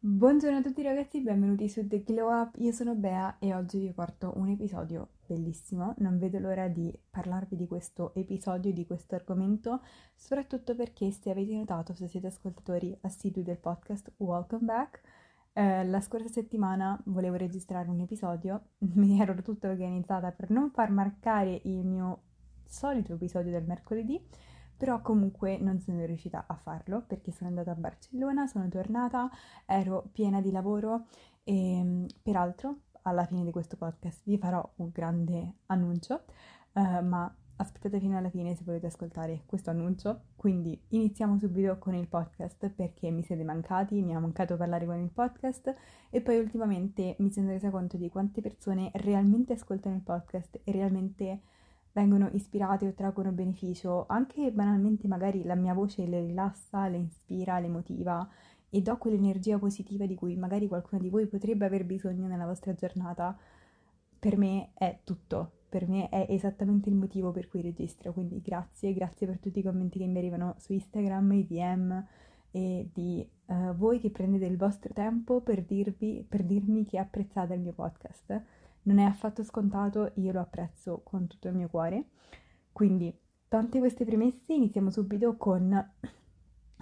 Buongiorno a tutti ragazzi, benvenuti su The Glow Up, io sono Bea e oggi vi porto un episodio bellissimo, non vedo l'ora di parlarvi di questo episodio, di questo argomento, soprattutto perché se avete notato, se siete ascoltatori assidui del podcast, welcome back. Eh, la scorsa settimana volevo registrare un episodio, mi ero tutta organizzata per non far marcare il mio solito episodio del mercoledì, però comunque non sono riuscita a farlo perché sono andata a Barcellona, sono tornata, ero piena di lavoro e peraltro alla fine di questo podcast vi farò un grande annuncio, uh, ma aspettate fino alla fine se volete ascoltare questo annuncio. Quindi iniziamo subito con il podcast perché mi siete mancati, mi ha mancato parlare con il podcast e poi ultimamente mi sono resa conto di quante persone realmente ascoltano il podcast e realmente vengono ispirate o traggono beneficio, anche banalmente magari la mia voce le rilassa, le ispira, le motiva e do quell'energia positiva di cui magari qualcuno di voi potrebbe aver bisogno nella vostra giornata, per me è tutto. Per me è esattamente il motivo per cui registro, quindi grazie, grazie per tutti i commenti che mi arrivano su Instagram, i DM e di uh, voi che prendete il vostro tempo per, dirvi, per dirmi che apprezzate il mio podcast non è affatto scontato, io lo apprezzo con tutto il mio cuore. Quindi, tante queste premesse, iniziamo subito con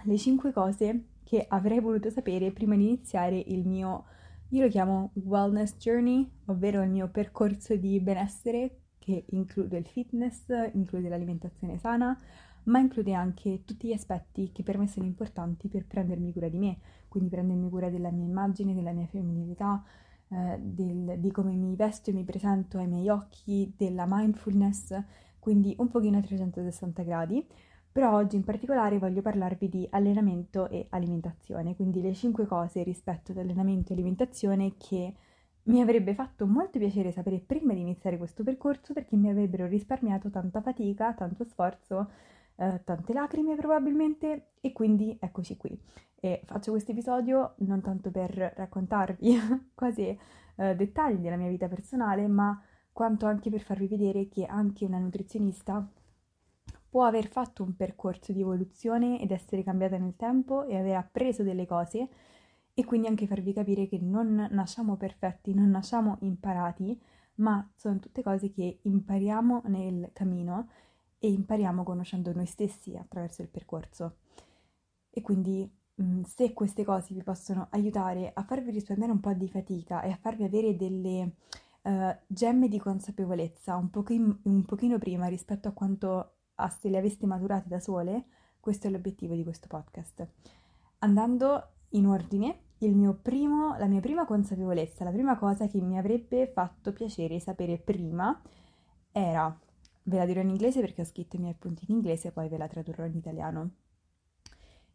le 5 cose che avrei voluto sapere prima di iniziare il mio, io lo chiamo wellness journey, ovvero il mio percorso di benessere che include il fitness, include l'alimentazione sana, ma include anche tutti gli aspetti che per me sono importanti per prendermi cura di me, quindi prendermi cura della mia immagine, della mia femminilità, eh, del, di come mi vesto e mi presento ai miei occhi, della mindfulness, quindi un pochino a 360 gradi. Però oggi in particolare voglio parlarvi di allenamento e alimentazione, quindi le 5 cose rispetto ad allenamento e alimentazione che mi avrebbe fatto molto piacere sapere prima di iniziare questo percorso perché mi avrebbero risparmiato tanta fatica, tanto sforzo, eh, tante lacrime probabilmente e quindi eccoci qui. E faccio questo episodio non tanto per raccontarvi quasi eh, dettagli della mia vita personale, ma quanto anche per farvi vedere che anche una nutrizionista può aver fatto un percorso di evoluzione ed essere cambiata nel tempo e aver appreso delle cose e quindi anche farvi capire che non nasciamo perfetti, non nasciamo imparati, ma sono tutte cose che impariamo nel cammino e impariamo conoscendo noi stessi attraverso il percorso. E quindi mm, se queste cose vi possono aiutare a farvi risparmiare un po' di fatica e a farvi avere delle uh, gemme di consapevolezza un, pochino, un pochino prima rispetto a quanto a se le aveste maturate da sole, questo è l'obiettivo di questo podcast. Andando in ordine, primo, la mia prima consapevolezza, la prima cosa che mi avrebbe fatto piacere sapere prima era Ve la dirò in inglese perché ho scritto i miei appunti in inglese e poi ve la tradurrò in italiano.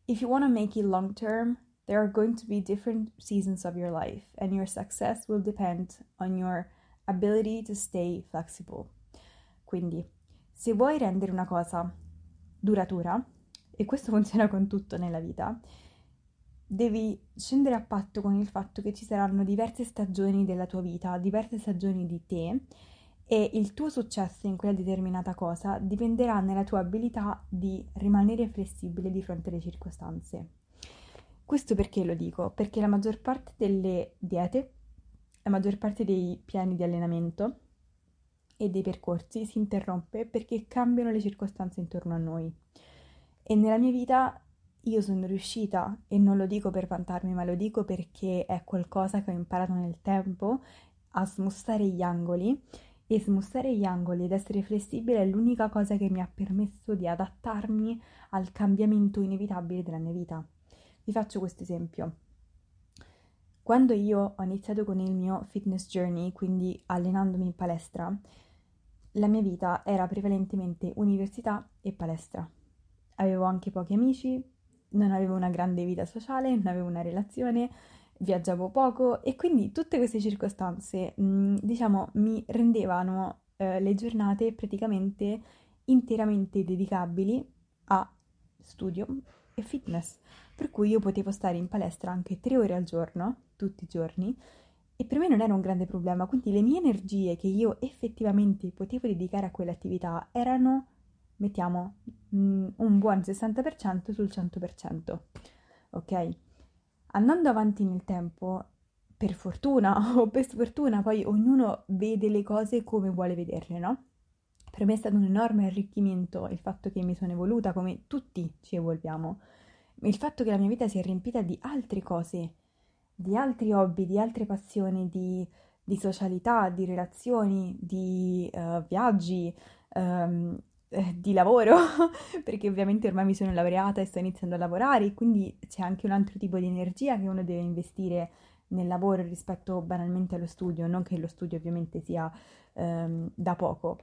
If you want to make it long term, there are going to be different seasons of your life, and your success will depend on your ability to stay flexible. Quindi, se vuoi rendere una cosa duratura, e questo funziona con tutto nella vita, devi scendere a patto con il fatto che ci saranno diverse stagioni della tua vita, diverse stagioni di te e il tuo successo in quella determinata cosa dipenderà nella tua abilità di rimanere flessibile di fronte alle circostanze. Questo perché lo dico? Perché la maggior parte delle diete, la maggior parte dei piani di allenamento e dei percorsi si interrompe perché cambiano le circostanze intorno a noi. E nella mia vita io sono riuscita, e non lo dico per vantarmi, ma lo dico perché è qualcosa che ho imparato nel tempo, a smussare gli angoli e smussare gli angoli ed essere flessibile è l'unica cosa che mi ha permesso di adattarmi al cambiamento inevitabile della mia vita. Vi faccio questo esempio. Quando io ho iniziato con il mio fitness journey, quindi allenandomi in palestra, la mia vita era prevalentemente università e palestra. Avevo anche pochi amici, non avevo una grande vita sociale, non avevo una relazione, viaggiavo poco e quindi tutte queste circostanze, mh, mm, diciamo, mi rendevano eh, le giornate praticamente interamente dedicabili a studio e fitness, per cui io potevo stare in palestra anche tre ore al giorno, tutti i giorni, e per me non era un grande problema, quindi le mie energie che io effettivamente potevo dedicare a quell'attività erano, mettiamo, mm, un buon 60% sul 100%, ok? Andando avanti nel tempo, per fortuna o per sfortuna, poi ognuno vede le cose come vuole vederle, no? Per me è stato un enorme arricchimento il fatto che mi sono evoluta come tutti ci evolviamo, il fatto che la mia vita si è riempita di altre cose, di altri hobby, di altre passioni, di, di socialità, di relazioni, di uh, viaggi, um, eh, di lavoro, perché ovviamente ormai mi sono laureata e sto iniziando a lavorare, quindi c'è anche un altro tipo di energia che uno deve investire nel lavoro rispetto banalmente allo studio, non che lo studio ovviamente sia um, da poco.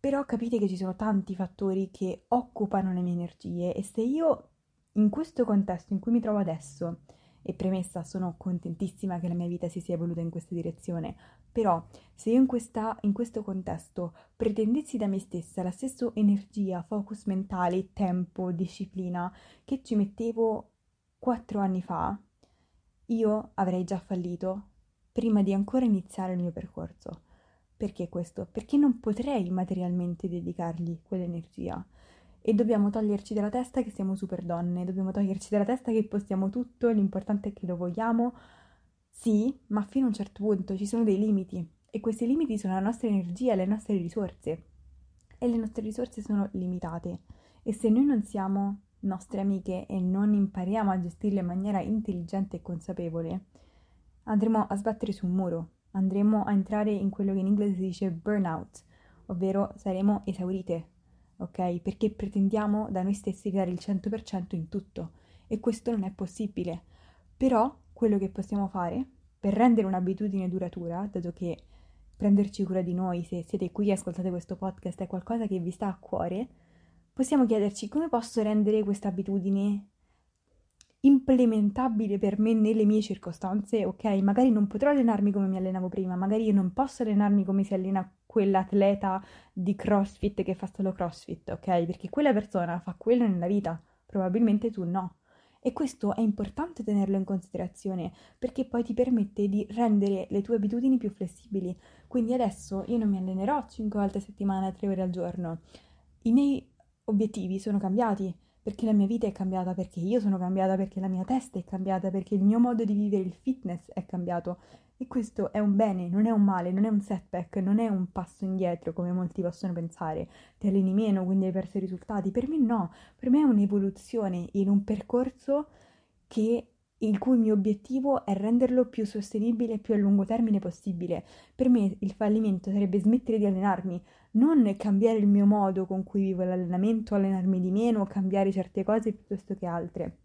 Però capite che ci sono tanti fattori che occupano le mie energie e se io in questo contesto in cui mi trovo adesso, e premessa, sono contentissima che la mia vita si sia evoluta in questa direzione, però se io in, questa, in questo contesto pretendessi da me stessa la stessa energia, focus mentale, tempo, disciplina che ci mettevo quattro anni fa, io avrei già fallito prima di ancora iniziare il mio percorso. Perché questo? Perché non potrei materialmente dedicargli quell'energia. E dobbiamo toglierci dalla testa che siamo super donne, dobbiamo toglierci dalla testa che possiamo tutto, l'importante è che lo vogliamo. Sì, ma fino a un certo punto ci sono dei limiti e questi limiti sono la nostra energia, le nostre risorse. E le nostre risorse sono limitate. E se noi non siamo nostre amiche e non impariamo a gestirle in maniera intelligente e consapevole, andremo a sbattere su un muro andremo a entrare in quello che in inglese si dice burnout, ovvero saremo esaurite, ok? Perché pretendiamo da noi stessi di dare il 100% in tutto e questo non è possibile. Però quello che possiamo fare per rendere un'abitudine duratura, dato che prenderci cura di noi, se siete qui e ascoltate questo podcast, è qualcosa che vi sta a cuore, possiamo chiederci come posso rendere questa abitudine implementabile per me nelle mie circostanze, ok? Magari non potrò allenarmi come mi allenavo prima, magari io non posso allenarmi come si allena quell'atleta di CrossFit che fa solo CrossFit, ok? Perché quella persona fa quello nella vita, probabilmente tu no. E questo è importante tenerlo in considerazione perché poi ti permette di rendere le tue abitudini più flessibili. Quindi adesso io non mi allenerò 5 volte a settimana, 3 ore al giorno. I miei obiettivi sono cambiati perché la mia vita è cambiata, perché io sono cambiata, perché la mia testa è cambiata, perché il mio modo di vivere il fitness è cambiato. E questo è un bene, non è un male, non è un setback, non è un passo indietro come molti possono pensare. Ti alleni meno, quindi hai perso i risultati. Per me no, per me è un'evoluzione in un percorso che il cui mio obiettivo è renderlo più sostenibile e più a lungo termine possibile. Per me il fallimento sarebbe smettere di allenarmi, non cambiare il mio modo con cui vivo l'allenamento, allenarmi di meno, cambiare certe cose piuttosto che altre.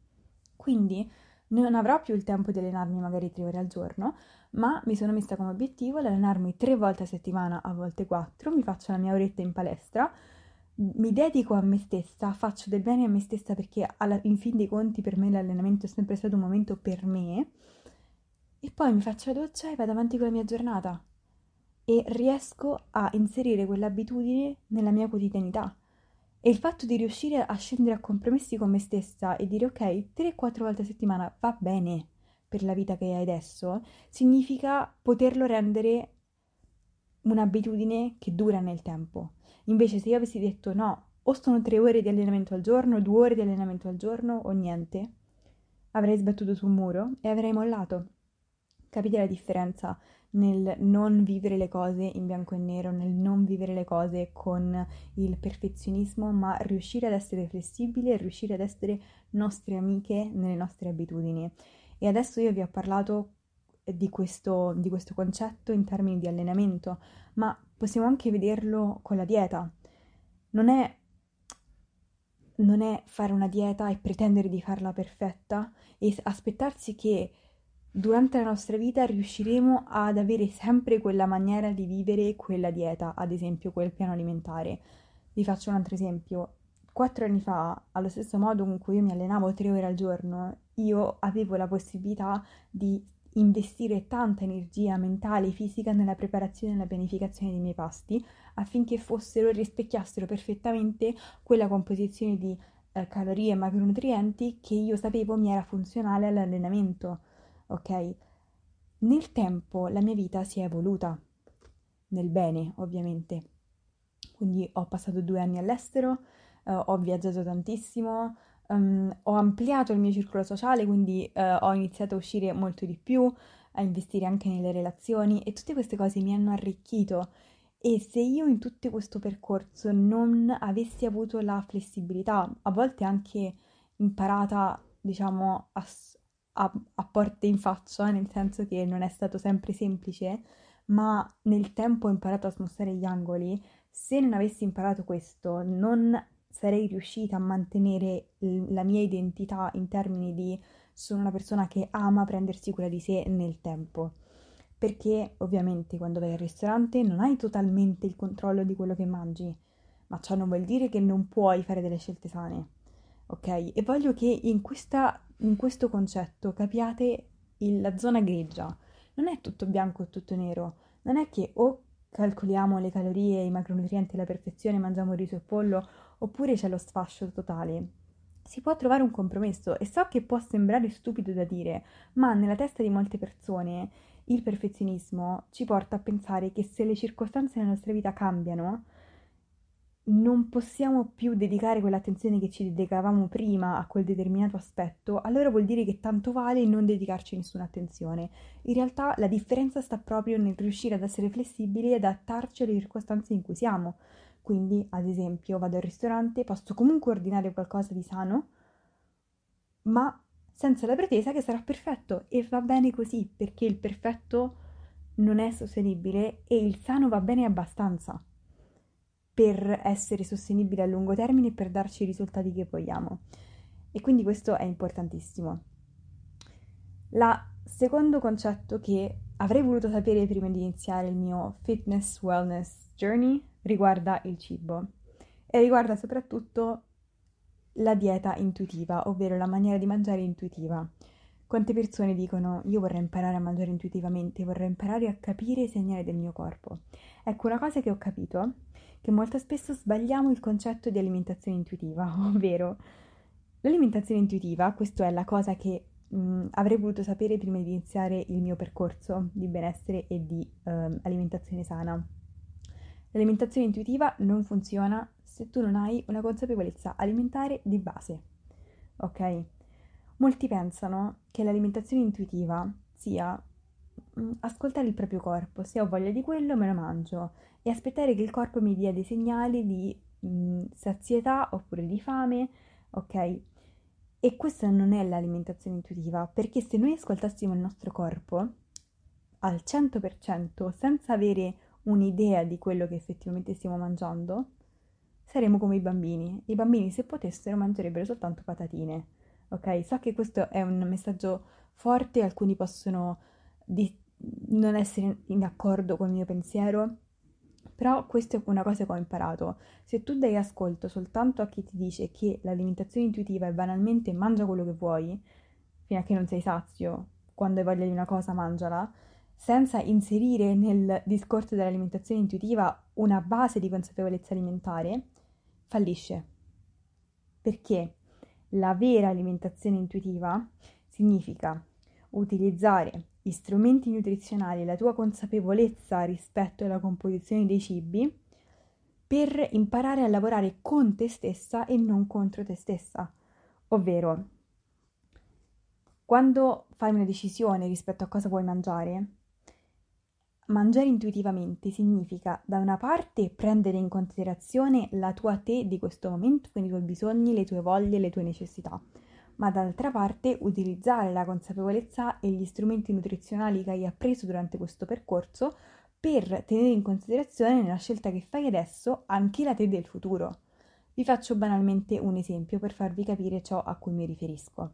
Quindi non avrò più il tempo di allenarmi magari tre ore al giorno, ma mi sono messa come obiettivo allenarmi tre volte a settimana, a volte quattro, mi faccio la mia oretta in palestra, mi dedico a me stessa, faccio del bene a me stessa perché alla, in fin dei conti per me l'allenamento è sempre stato un momento per me. E poi mi faccio la doccia e vado avanti con la mia giornata e riesco a inserire quell'abitudine nella mia quotidianità. E il fatto di riuscire a scendere a compromessi con me stessa e dire ok, 3-4 volte a settimana va bene per la vita che hai adesso, significa poterlo rendere un'abitudine che dura nel tempo. Invece se io avessi detto no, o sono tre ore di allenamento al giorno, due ore di allenamento al giorno o niente, avrei sbattuto sul muro e avrei mollato. Capite la differenza nel non vivere le cose in bianco e nero, nel non vivere le cose con il perfezionismo, ma riuscire ad essere flessibili e riuscire ad essere nostre amiche nelle nostre abitudini. E adesso io vi ho parlato di questo, di questo concetto in termini di allenamento, ma possiamo anche vederlo con la dieta. Non è, non è fare una dieta e pretendere di farla perfetta e aspettarsi che durante la nostra vita riusciremo ad avere sempre quella maniera di vivere quella dieta, ad esempio quel piano alimentare. Vi faccio un altro esempio. Quattro anni fa, allo stesso modo con cui io mi allenavo tre ore al giorno, io avevo la possibilità di investire tanta energia mentale e fisica nella preparazione e nella pianificazione dei miei pasti affinché fossero rispecchiassero perfettamente quella composizione di eh, calorie e macronutrienti che io sapevo mi era funzionale all'allenamento, ok? Nel tempo la mia vita si è evoluta, nel bene ovviamente. Quindi ho passato due anni all'estero, eh, ho viaggiato tantissimo, um, ho ampliato il mio circolo sociale, quindi uh, ho iniziato a uscire molto di più, a investire anche nelle relazioni e tutte queste cose mi hanno arricchito. E se io in tutto questo percorso non avessi avuto la flessibilità, a volte anche imparata, diciamo, a, a, a porte in faccia, nel senso che non è stato sempre semplice, ma nel tempo ho imparato a smussare gli angoli, se non avessi imparato questo, non sarei riuscita a mantenere la mia identità in termini di sono una persona che ama prendersi cura di sé nel tempo. Perché ovviamente quando vai al ristorante non hai totalmente il controllo di quello che mangi, ma ciò non vuol dire che non puoi fare delle scelte sane. Ok? E voglio che in, questa, in questo concetto capiate il, la zona grigia. Non è tutto bianco o tutto nero. Non è che o calcoliamo le calorie, i macronutrienti alla perfezione, mangiamo riso e pollo, oppure c'è lo sfascio totale. Si può trovare un compromesso e so che può sembrare stupido da dire, ma nella testa di molte persone il perfezionismo ci porta a pensare che se le circostanze nella nostra vita cambiano, non possiamo più dedicare quell'attenzione che ci dedicavamo prima a quel determinato aspetto, allora vuol dire che tanto vale non dedicarci nessuna attenzione. In realtà la differenza sta proprio nel riuscire ad essere flessibili e adattarci alle circostanze in cui siamo. Quindi, ad esempio, vado al ristorante, posso comunque ordinare qualcosa di sano, ma senza la pretesa che sarà perfetto e va bene così, perché il perfetto non è sostenibile e il sano va bene abbastanza per essere sostenibile a lungo termine e per darci i risultati che vogliamo. E quindi questo è importantissimo. La secondo concetto che avrei voluto sapere prima di iniziare il mio fitness wellness journey riguarda il cibo e riguarda soprattutto la dieta intuitiva, ovvero la maniera di mangiare intuitiva. Quante persone dicono io vorrei imparare a mangiare intuitivamente, vorrei imparare a capire i segnali del mio corpo. Ecco, una cosa che ho capito che molto spesso sbagliamo il concetto di alimentazione intuitiva, ovvero l'alimentazione intuitiva, questa è la cosa che mh, avrei voluto sapere prima di iniziare il mio percorso di benessere e di eh, alimentazione sana. L'alimentazione intuitiva non funziona se tu non hai una consapevolezza alimentare di base. Ok? Molti pensano che l'alimentazione intuitiva sia mm, ascoltare il proprio corpo, se ho voglia di quello me lo mangio e aspettare che il corpo mi dia dei segnali di mh, mm, sazietà oppure di fame, ok? E questa non è l'alimentazione intuitiva, perché se noi ascoltassimo il nostro corpo al 100% senza avere un'idea di quello che effettivamente stiamo mangiando, saremo come i bambini. I bambini, se potessero, mangerebbero soltanto patatine. Ok? So che questo è un messaggio forte, alcuni possono di- non essere in accordo con il mio pensiero, però questa è una cosa che ho imparato. Se tu dai ascolto soltanto a chi ti dice che l'alimentazione intuitiva è banalmente mangia quello che vuoi, fino a che non sei sazio, quando hai voglia di una cosa mangiala, senza inserire nel discorso dell'alimentazione intuitiva una base di consapevolezza alimentare, fallisce. Perché la vera alimentazione intuitiva significa utilizzare gli strumenti nutrizionali e la tua consapevolezza rispetto alla composizione dei cibi per imparare a lavorare con te stessa e non contro te stessa. Ovvero, quando fai una decisione rispetto a cosa vuoi mangiare, Mangiare intuitivamente significa da una parte prendere in considerazione la tua te di questo momento, quindi i tuoi bisogni, le tue voglie, le tue necessità, ma dall'altra parte utilizzare la consapevolezza e gli strumenti nutrizionali che hai appreso durante questo percorso per tenere in considerazione nella scelta che fai adesso anche la te del futuro. Vi faccio banalmente un esempio per farvi capire ciò a cui mi riferisco.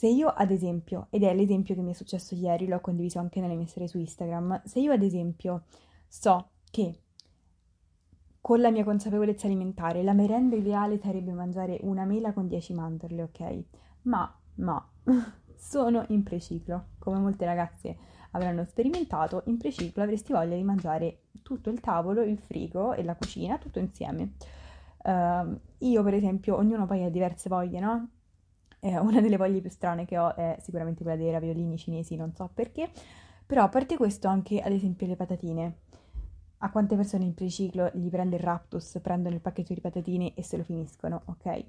Se io, ad esempio, ed è l'esempio che mi è successo ieri, l'ho condiviso anche nelle mie storie su Instagram, se io, ad esempio, so che con la mia consapevolezza alimentare la merenda ideale sarebbe mangiare una mela con 10 mandorle, ok? Ma, ma, sono in preciclo. Come molte ragazze avranno sperimentato, in preciclo avresti voglia di mangiare tutto il tavolo, il frigo e la cucina, tutto insieme. Uh, io, per esempio, ognuno poi ha diverse voglie, no? Eh, una delle voglie più strane che ho è sicuramente quella dei raviolini cinesi, non so perché. Però a parte questo anche, ad esempio, le patatine. A quante persone in preciclo gli prende il raptus, prendono il pacchetto di patatine e se lo finiscono, ok?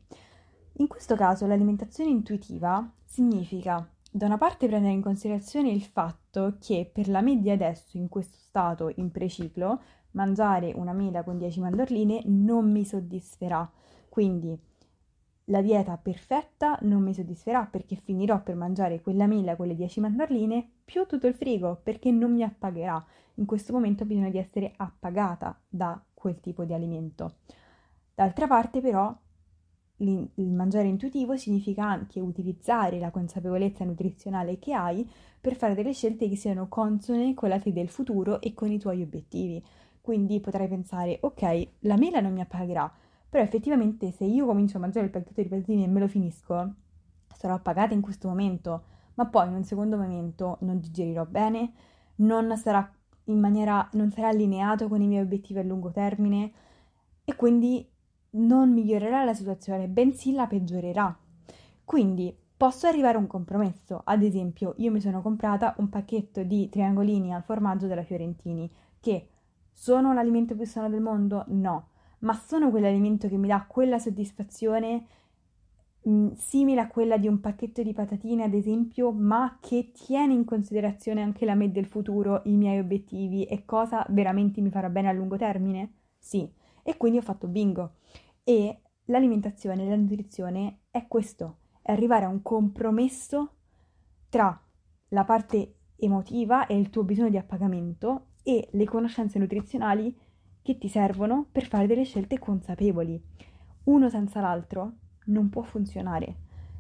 In questo caso l'alimentazione intuitiva significa da una parte prendere in considerazione il fatto che per la media adesso, in questo stato in preciclo, mangiare una mela con 10 mandorline non mi soddisferà. Quindi la dieta perfetta non mi soddisferà perché finirò per mangiare quella mela con le 10 mandorline più tutto il frigo perché non mi appagherà. In questo momento ho bisogno di essere appagata da quel tipo di alimento. D'altra parte però il mangiare intuitivo significa anche utilizzare la consapevolezza nutrizionale che hai per fare delle scelte che siano consone con la te del futuro e con i tuoi obiettivi. Quindi potrai pensare, ok, la mela non mi appagherà, però effettivamente se io comincio a mangiare il pacchetto di patatine e me lo finisco, sarò appagata in questo momento, ma poi in un secondo momento non digerirò bene, non sarà in maniera, non sarà allineato con i miei obiettivi a lungo termine e quindi non migliorerà la situazione, bensì la peggiorerà. Quindi posso arrivare a un compromesso. Ad esempio, io mi sono comprata un pacchetto di triangolini al formaggio della Fiorentini, che sono l'alimento più sano del mondo? No, ma sono quell'alimento che mi dà quella soddisfazione mh, mm, simile a quella di un pacchetto di patatine, ad esempio, ma che tiene in considerazione anche la me del futuro, i miei obiettivi e cosa veramente mi farà bene a lungo termine? Sì, e quindi ho fatto bingo. E l'alimentazione, la nutrizione è questo, è arrivare a un compromesso tra la parte emotiva e il tuo bisogno di appagamento e le conoscenze nutrizionali che ti servono per fare delle scelte consapevoli. Uno senza l'altro non può funzionare,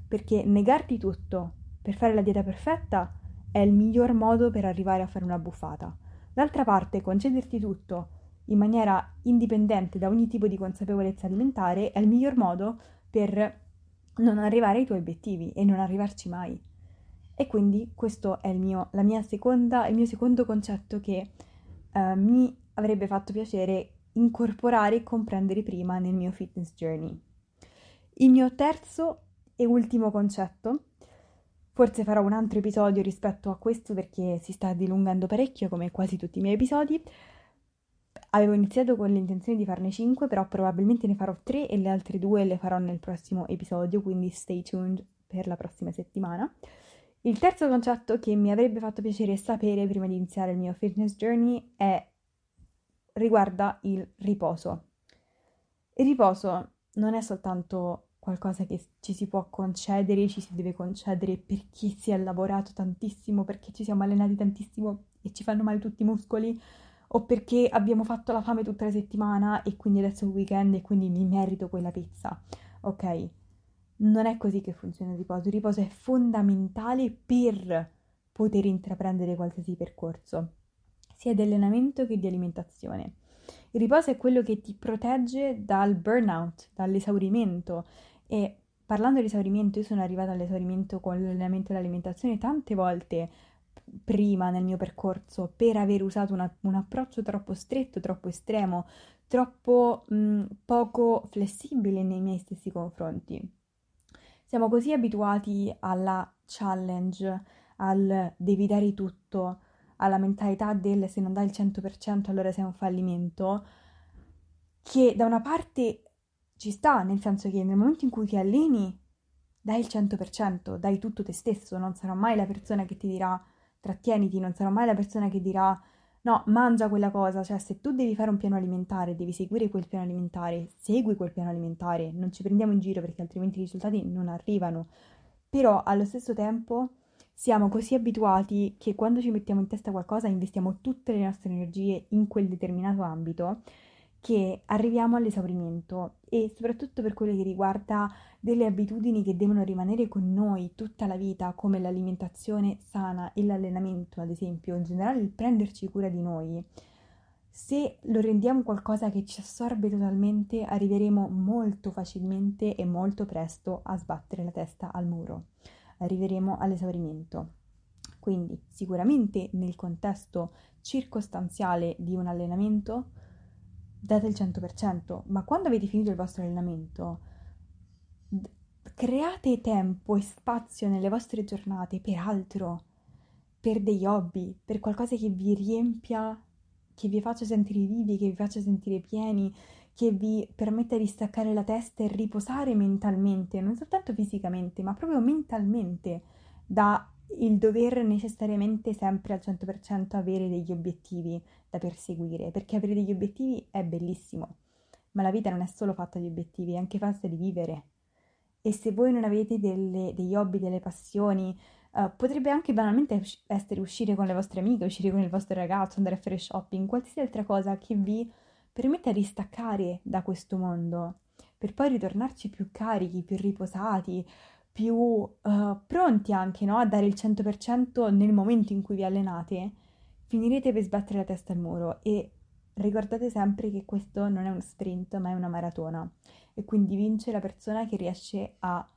perché negarti tutto per fare la dieta perfetta è il miglior modo per arrivare a fare una buffata. D'altra parte, concederti tutto in maniera indipendente da ogni tipo di consapevolezza alimentare è il miglior modo per non arrivare ai tuoi obiettivi e non arrivarci mai. E quindi questo è il mio, seconda, il mio secondo concetto che uh, mi avrebbe fatto piacere incorporare e comprendere prima nel mio fitness journey. Il mio terzo e ultimo concetto, forse farò un altro episodio rispetto a questo perché si sta dilungando parecchio come quasi tutti i miei episodi, Avevo iniziato con l'intenzione di farne 5, però probabilmente ne farò 3 e le altre 2 le farò nel prossimo episodio, quindi stay tuned per la prossima settimana. Il terzo concetto che mi avrebbe fatto piacere sapere prima di iniziare il mio fitness journey è riguarda il riposo. Il riposo non è soltanto qualcosa che ci si può concedere, ci si deve concedere perché si è lavorato tantissimo, perché ci siamo allenati tantissimo e ci fanno male tutti i muscoli, o perché abbiamo fatto la fame tutta la settimana e quindi adesso è il weekend e quindi mi merito quella pizza. Ok, non è così che funziona il riposo. Il riposo è fondamentale per poter intraprendere qualsiasi percorso, sia di allenamento che di alimentazione. Il riposo è quello che ti protegge dal burnout, dall'esaurimento e parlando di esaurimento, io sono arrivata all'esaurimento con l'allenamento e l'alimentazione tante volte prima nel mio percorso per aver usato una, un approccio troppo stretto, troppo estremo, troppo mh, poco flessibile nei miei stessi confronti. Siamo così abituati alla challenge, al devi dare tutto, alla mentalità del se non dai il 100% allora sei un fallimento, che da una parte ci sta, nel senso che nel momento in cui ti alleni dai il 100%, dai tutto te stesso, non sarà mai la persona che ti dirà trattieniti, non sarò mai la persona che dirà no, mangia quella cosa, cioè se tu devi fare un piano alimentare, devi seguire quel piano alimentare, segui quel piano alimentare, non ci prendiamo in giro perché altrimenti i risultati non arrivano. Però allo stesso tempo siamo così abituati che quando ci mettiamo in testa qualcosa investiamo tutte le nostre energie in quel determinato ambito che arriviamo all'esaurimento e soprattutto per quello che riguarda delle abitudini che devono rimanere con noi tutta la vita, come l'alimentazione sana e l'allenamento, ad esempio, in generale il prenderci cura di noi. Se lo rendiamo qualcosa che ci assorbe totalmente, arriveremo molto facilmente e molto presto a sbattere la testa al muro. Arriveremo all'esaurimento. Quindi sicuramente nel contesto circostanziale di un allenamento date il 100%, ma quando avete finito il vostro allenamento create tempo e spazio nelle vostre giornate per altro, per degli hobby, per qualcosa che vi riempia, che vi faccia sentire vivi, che vi faccia sentire pieni, che vi permetta di staccare la testa e riposare mentalmente, non soltanto fisicamente, ma proprio mentalmente da il dover necessariamente sempre al 100% avere degli obiettivi da perseguire, perché avere degli obiettivi è bellissimo, ma la vita non è solo fatta di obiettivi, è anche fatta di vivere. E se voi non avete delle, degli hobby, delle passioni, uh, potrebbe anche banalmente essere uscire con le vostre amiche, uscire con il vostro ragazzo, andare a fare shopping, qualsiasi altra cosa che vi permetta di staccare da questo mondo, per poi ritornarci più carichi, più riposati, più uh, pronti anche no? a dare il 100% nel momento in cui vi allenate, finirete per sbattere la testa al muro. E ricordate sempre che questo non è uno sprint ma è una maratona. E quindi vince la persona che riesce a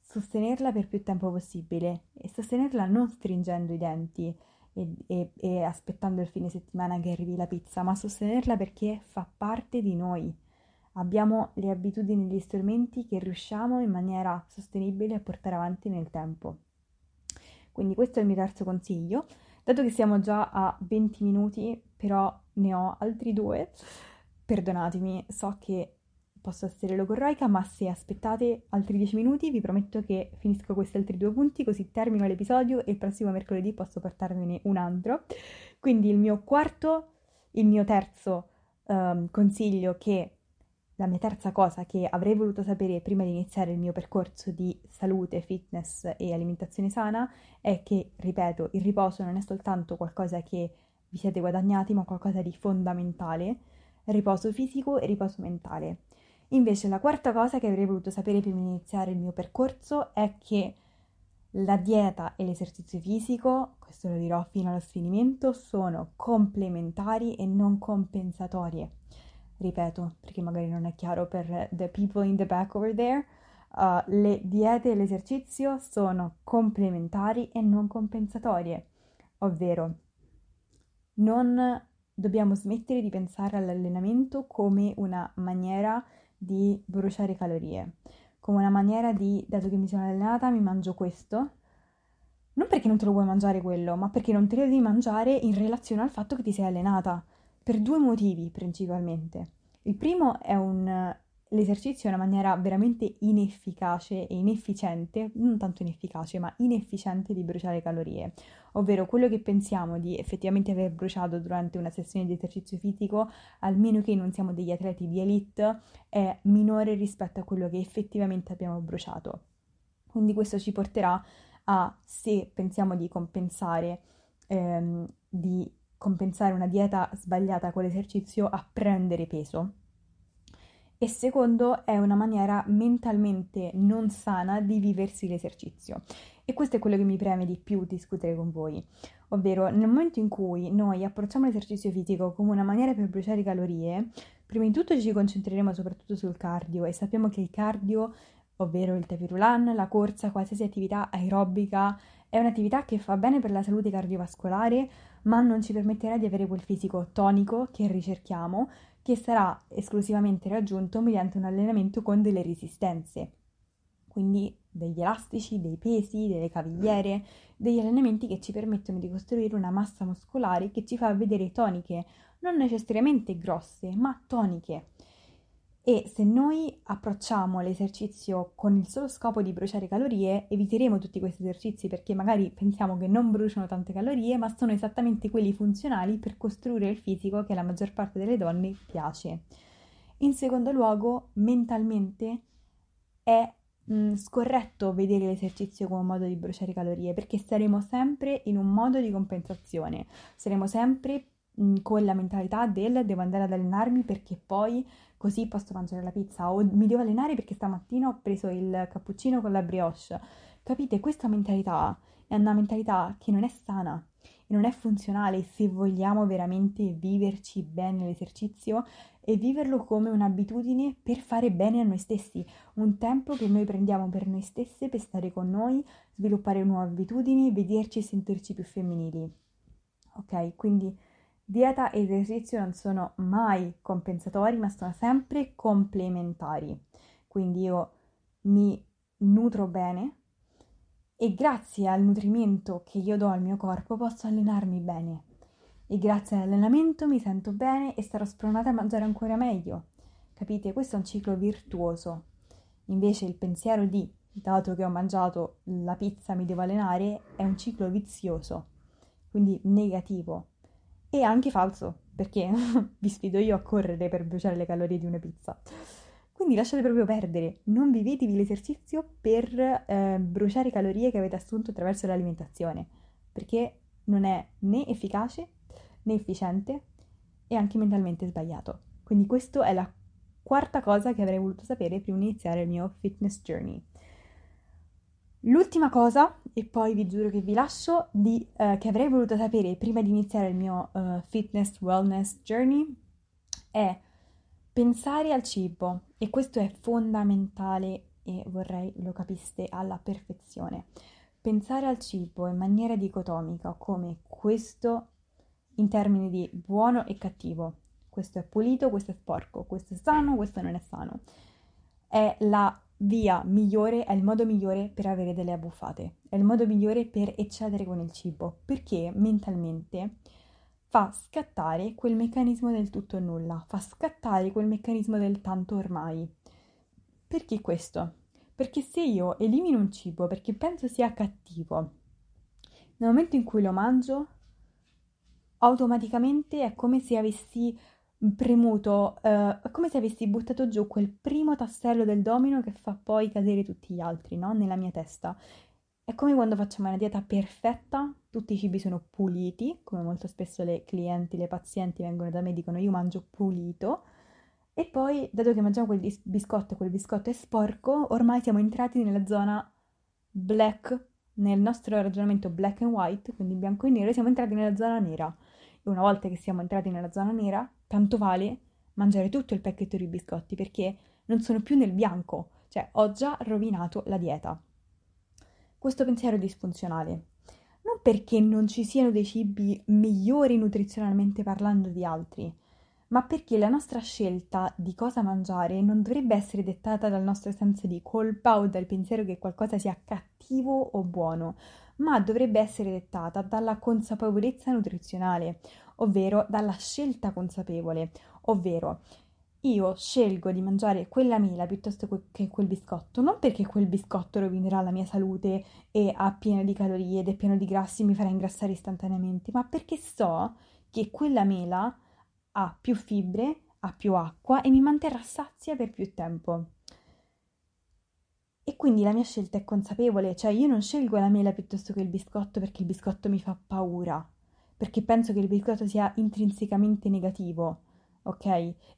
sostenerla per più tempo possibile. E sostenerla non stringendo i denti e, e, e aspettando il fine settimana che arrivi la pizza, ma sostenerla perché fa parte di noi abbiamo le abitudini e gli strumenti che riusciamo in maniera sostenibile a portare avanti nel tempo. Quindi questo è il mio terzo consiglio. Dato che siamo già a 20 minuti, però ne ho altri due, perdonatemi, so che posso essere logorroica, ma se aspettate altri 10 minuti vi prometto che finisco questi altri due punti, così termino l'episodio e il prossimo mercoledì posso portarvene un altro. Quindi il mio quarto, il mio terzo um, consiglio che la mia terza cosa che avrei voluto sapere prima di iniziare il mio percorso di salute, fitness e alimentazione sana è che, ripeto, il riposo non è soltanto qualcosa che vi siete guadagnati, ma qualcosa di fondamentale, riposo fisico e riposo mentale. Invece la quarta cosa che avrei voluto sapere prima di iniziare il mio percorso è che la dieta e l'esercizio fisico, questo lo dirò fino allo sfinimento, sono complementari e non compensatorie. Ripeto, perché magari non è chiaro per the people in the back over there, uh, le diete e l'esercizio sono complementari e non compensatorie, ovvero non dobbiamo smettere di pensare all'allenamento come una maniera di bruciare calorie, come una maniera di, dato che mi sono allenata, mi mangio questo. Non perché non te lo vuoi mangiare quello, ma perché non te lo devi mangiare in relazione al fatto che ti sei allenata per due motivi principalmente. Il primo è un... L'esercizio è una maniera veramente inefficace e inefficiente, non tanto inefficace, ma inefficiente di bruciare calorie, ovvero quello che pensiamo di effettivamente aver bruciato durante una sessione di esercizio fisico, almeno che non siamo degli atleti di elite, è minore rispetto a quello che effettivamente abbiamo bruciato. Quindi questo ci porterà a, se pensiamo di compensare, ehm, di compensare una dieta sbagliata con l'esercizio a prendere peso. E secondo è una maniera mentalmente non sana di viversi l'esercizio. E questo è quello che mi preme di più discutere con voi. Ovvero, nel momento in cui noi approcciamo l'esercizio fisico come una maniera per bruciare calorie, prima di tutto ci concentreremo soprattutto sul cardio e sappiamo che il cardio, ovvero il tapirulan, la corsa, qualsiasi attività aerobica, è un'attività che fa bene per la salute cardiovascolare, ma non ci permetterà di avere quel fisico tonico che ricerchiamo, che sarà esclusivamente raggiunto mediante un allenamento con delle resistenze. Quindi degli elastici, dei pesi, delle cavigliere, degli allenamenti che ci permettono di costruire una massa muscolare che ci fa vedere toniche, non necessariamente grosse, ma toniche. E se noi approcciamo l'esercizio con il solo scopo di bruciare calorie, eviteremo tutti questi esercizi perché magari pensiamo che non bruciano tante calorie, ma sono esattamente quelli funzionali per costruire il fisico che alla maggior parte delle donne piace. In secondo luogo, mentalmente è mh, mm, scorretto vedere l'esercizio come un modo di bruciare calorie perché saremo sempre in un modo di compensazione, saremo sempre con la mentalità del devo andare ad allenarmi perché poi così posso mangiare la pizza o mi devo allenare perché stamattina ho preso il cappuccino con la brioche. Capite? Questa mentalità è una mentalità che non è sana e non è funzionale se vogliamo veramente viverci bene l'esercizio e viverlo come un'abitudine per fare bene a noi stessi, un tempo che noi prendiamo per noi stesse, per stare con noi, sviluppare nuove abitudini, vederci e sentirci più femminili. Ok, quindi dieta e esercizio non sono mai compensatori, ma sono sempre complementari. Quindi io mi nutro bene e grazie al nutrimento che io do al mio corpo posso allenarmi bene e grazie all'allenamento mi sento bene e sarò spronata a mangiare ancora meglio. Capite? Questo è un ciclo virtuoso. Invece il pensiero di, dato che ho mangiato la pizza mi devo allenare, è un ciclo vizioso, quindi negativo. E anche falso, perché vi sfido io a correre per bruciare le calorie di una pizza. Quindi lasciate proprio perdere, non vivetevi l'esercizio per eh, bruciare calorie che avete assunto attraverso l'alimentazione, perché non è né efficace né efficiente e anche mentalmente sbagliato. Quindi questa è la quarta cosa che avrei voluto sapere prima di iniziare il mio fitness journey. L'ultima cosa, e poi vi giuro che vi lascio, di, uh, che avrei voluto sapere prima di iniziare il mio uh, fitness wellness journey è pensare al cibo e questo è fondamentale e vorrei lo capiste alla perfezione. Pensare al cibo in maniera dicotomica come questo in termini di buono e cattivo. Questo è pulito, questo è sporco, questo è sano, questo non è sano. È la via migliore, è il modo migliore per avere delle abbuffate, è il modo migliore per eccedere con il cibo, perché mentalmente fa scattare quel meccanismo del tutto o nulla, fa scattare quel meccanismo del tanto ormai. Perché questo? Perché se io elimino un cibo perché penso sia cattivo, nel momento in cui lo mangio, automaticamente è come se avessi premuto, è come se avessi buttato giù quel primo tassello del domino che fa poi cadere tutti gli altri, no? Nella mia testa. È come quando facciamo una dieta perfetta, tutti i cibi sono puliti, come molto spesso le clienti, le pazienti vengono da me e dicono io mangio pulito, e poi, dato che mangiamo quel biscotto e quel biscotto è sporco, ormai siamo entrati nella zona black, nel nostro ragionamento black and white, quindi bianco e nero, siamo entrati nella zona nera. E una volta che siamo entrati nella zona nera, tanto vale mangiare tutto il pacchetto di biscotti perché non sono più nel bianco, cioè ho già rovinato la dieta questo pensiero è disfunzionale. Non perché non ci siano dei cibi migliori nutrizionalmente parlando di altri, ma perché la nostra scelta di cosa mangiare non dovrebbe essere dettata dal nostro senso di colpa o dal pensiero che qualcosa sia cattivo o buono, ma dovrebbe essere dettata dalla consapevolezza nutrizionale, ovvero dalla scelta consapevole, ovvero io scelgo di mangiare quella mela piuttosto che quel biscotto, non perché quel biscotto rovinerà la mia salute e ha pieno di calorie ed è pieno di grassi e mi farà ingrassare istantaneamente, ma perché so che quella mela ha più fibre, ha più acqua e mi manterrà sazia per più tempo. E quindi la mia scelta è consapevole, cioè io non scelgo la mela piuttosto che il biscotto perché il biscotto mi fa paura, perché penso che il biscotto sia intrinsecamente negativo ok?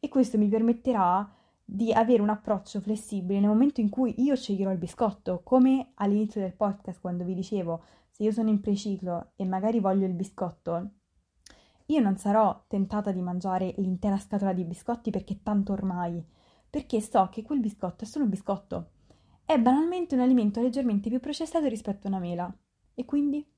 E questo mi permetterà di avere un approccio flessibile nel momento in cui io sceglierò il biscotto, come all'inizio del podcast quando vi dicevo, se io sono in preciclo e magari voglio il biscotto, io non sarò tentata di mangiare l'intera scatola di biscotti perché tanto ormai, perché so che quel biscotto è solo un biscotto. È banalmente un alimento leggermente più processato rispetto a una mela. E quindi?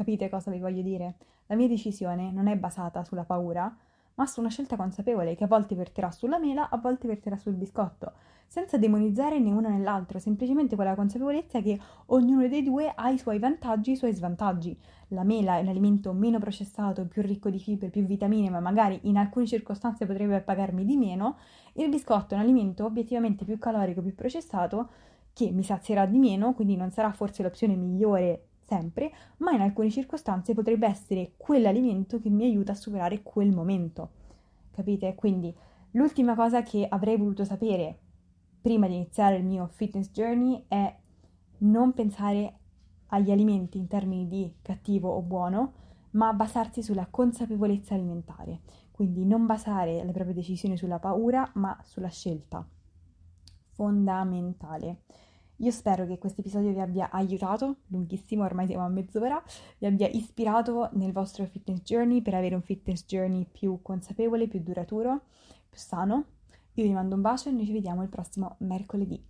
Capite cosa vi voglio dire? La mia decisione non è basata sulla paura, ma su una scelta consapevole che a volte verterà sulla mela, a volte verterà sul biscotto, senza demonizzare né uno né l'altro, semplicemente con la consapevolezza che ognuno dei due ha i suoi vantaggi e i suoi svantaggi. La mela è un alimento meno processato, più ricco di fibre, più vitamine, ma magari in alcune circostanze potrebbe pagarmi di meno. Il biscotto è un alimento obiettivamente più calorico, più processato, che mi sazierà di meno, quindi non sarà forse l'opzione migliore sempre, ma in alcune circostanze potrebbe essere quell'alimento che mi aiuta a superare quel momento. Capite? Quindi l'ultima cosa che avrei voluto sapere prima di iniziare il mio fitness journey è non pensare agli alimenti in termini di cattivo o buono, ma basarsi sulla consapevolezza alimentare. Quindi non basare le proprie decisioni sulla paura, ma sulla scelta. Fondamentale. Io spero che questo episodio vi abbia aiutato, lunghissimo, ormai siamo a mezz'ora, vi abbia ispirato nel vostro fitness journey per avere un fitness journey più consapevole, più duraturo, più sano. Io vi mando un bacio e noi ci vediamo il prossimo mercoledì.